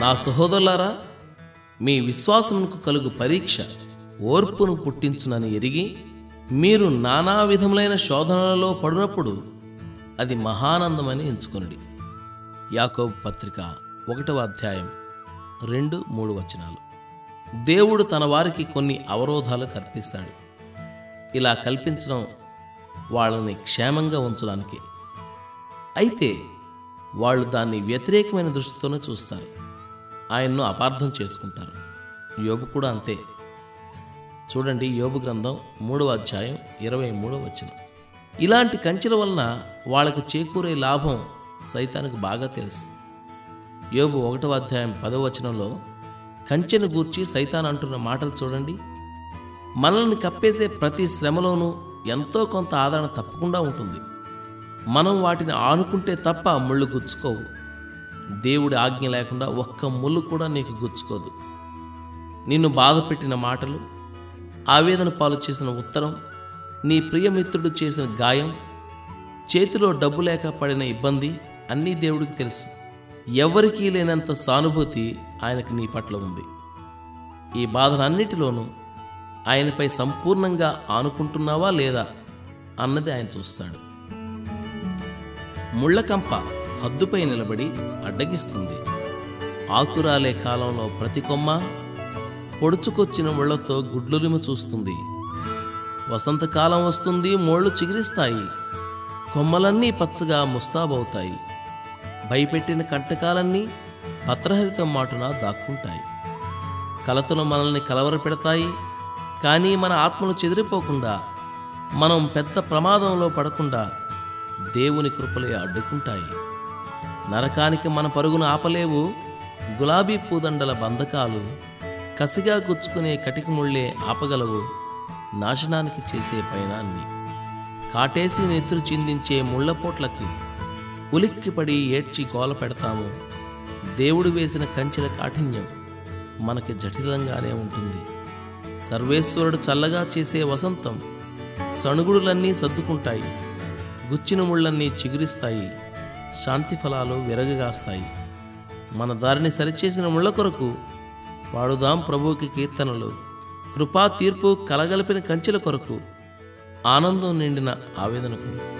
నా సహోదరులారా మీ విశ్వాసమునకు కలుగు పరీక్ష ఓర్పును పుట్టించునని ఎరిగి మీరు నానా విధములైన శోధనలలో పడినప్పుడు అది మహానందమని ఎంచుకొనుడి. యాకోబు పత్రిక ఒకటవ అధ్యాయం రెండు మూడు వచనాలు. దేవుడు తన వారికి కొన్ని అవరోధాలు కల్పిస్తాడు. ఇలా కల్పించడం వాళ్ళని క్షేమంగా ఉంచడానికి. అయితే వాళ్ళు దాన్ని వ్యతిరేకమైన దృష్టితోనే చూస్తారు. ఆయన్ను అపార్థం చేసుకుంటారు. యోబు కూడా అంతే. చూడండి యోబు గ్రంథం మూడవ అధ్యాయం ఇరవై మూడవ వచ్చిన ఇలాంటి కంచెల వలన వాళ్ళకు చేకూరే లాభం సైతానికి బాగా తెలుసు. యోబు ఒకటవ అధ్యాయం పదవ వచనంలో కంచెను గూర్చి సైతాన్ అంటున్న మాటలు చూడండి. మనల్ని కప్పేసే ప్రతి శ్రమలోనూ ఎంతో కొంత ఆదరణ తప్పకుండా ఉంటుంది. మనం వాటిని ఆనుకుంటే తప్ప ముళ్ళు గుచ్చుకోవు. దేవుడి ఆజ్ఞ లేకుండా ఒక్క ముళ్ళు కూడా నీకు గుచ్చుకోదు. నిన్ను బాధ పెట్టిన మాటలు ఆవేదన పాలు చేసిన ఉత్తరం నీ ప్రియమిత్రుడు చేసిన గాయం చేతిలో డబ్బు లేక పడిన ఇబ్బంది అన్నీ దేవుడికి తెలుసు. ఎవరికీ లేనంత సానుభూతి ఆయనకు నీ పట్ల ఉంది. ఈ బాధలన్నిటిలోనూ ఆయనపై సంపూర్ణంగా ఆనుకుంటున్నావా లేదా అన్నది ఆయన చూస్తాడు. ముళ్ళకంప హద్దుపై నిలబడి అడ్డగిస్తుంది. ఆకురాలే కాలంలో ప్రతి కొమ్మ పొడుచుకొచ్చిన ముళ్ళతో గుడ్లురిమి చూస్తుంది. వసంతకాలం వస్తుంది మోళ్ళు చిగురిస్తాయి. కొమ్మలన్నీ పచ్చగా ముస్తాబవుతాయి. భయపెట్టిన కంటకాలన్నీ పత్రహరితం మాటున దాక్కుంటాయి. కలతలు మనల్ని కలవరపెడతాయి కానీ మన ఆత్మలు చెదిరిపోకుండా మనం పెద్ద ప్రమాదంలో పడకుండా దేవుని కృపలే అడ్డుకుంటాయి. నరకానికి మన పరుగును ఆపలేవు. గులాబీ పూదండల బంధకాలు కసిగా గుచ్చుకునే కటికి ముళ్ళే ఆపగలవు. నాశనానికి చేసే పయనాన్ని కాటేసి నెత్తురు చిందించే ముళ్ళపోట్లకి ఉలిక్కిపడి ఏడ్చి గోల పెడతాము. దేవుడు వేసిన కంచెల కాఠిన్యం మనకి జటిలంగానే ఉంటుంది. సర్వేశ్వరుడు చల్లగా చేసే వసంతం సణుగుడులన్నీ సర్దుకుంటాయి. గుచ్చిన ముళ్ళన్నీ చిగురిస్తాయి. శాంతి ఫలాలు విరగగాస్తాయి. మన దారిని సరిచేసిన ముళ్ళ కొరకు పాడుదాం ప్రభువుకి కీర్తనలు. కృపా తీర్పు కలగలిపిన కంచెల కొరకు ఆనందం నిండిన ఆవేదన కొరకు.